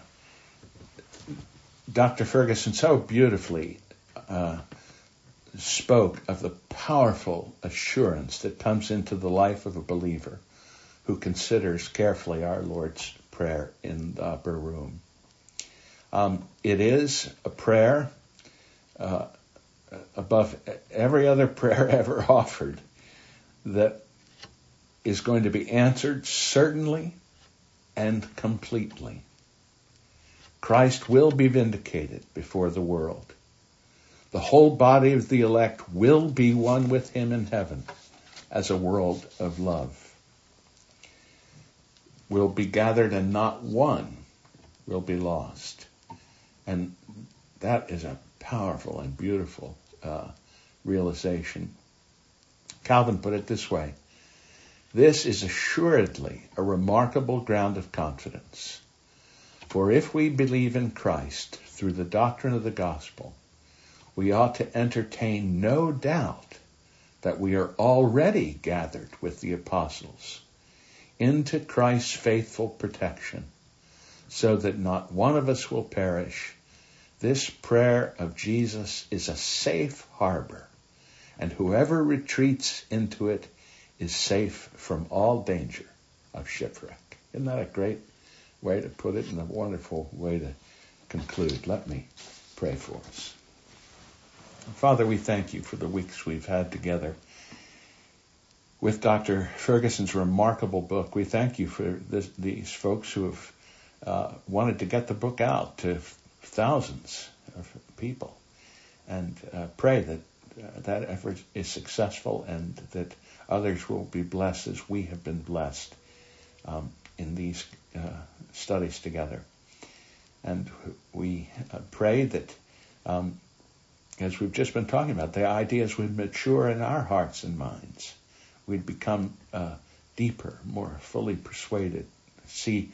Dr. Ferguson so beautifully uh, spoke of the powerful assurance that comes into the life of a believer who considers carefully our Lord's Prayer in the upper room. Um, it is a prayer uh, above every other *laughs* prayer ever offered that is going to be answered certainly and completely. Christ will be vindicated before the world. The whole body of the elect will be one with him in heaven as a world of love. Will be gathered and not one will be lost. And that is a powerful and beautiful uh, realization. Calvin put it this way This is assuredly a remarkable ground of confidence. For if we believe in Christ through the doctrine of the gospel, we ought to entertain no doubt that we are already gathered with the apostles into Christ's faithful protection, so that not one of us will perish. This prayer of Jesus is a safe harbor, and whoever retreats into it is safe from all danger of shipwreck. Isn't that a great way to put it and a wonderful way to conclude? Let me pray for us. Father, we thank you for the weeks we've had together with Dr. Ferguson's remarkable book. We thank you for this, these folks who have uh, wanted to get the book out to thousands of people, and uh, pray that uh, that effort is successful and that others will be blessed as we have been blessed um, in these uh, studies together. And we uh, pray that. Um, as we've just been talking about, the ideas would mature in our hearts and minds we'd become uh, deeper, more fully persuaded, see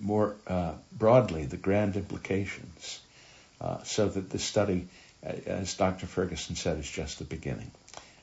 more uh, broadly the grand implications, uh, so that this study, as Dr. Ferguson said, is just the beginning.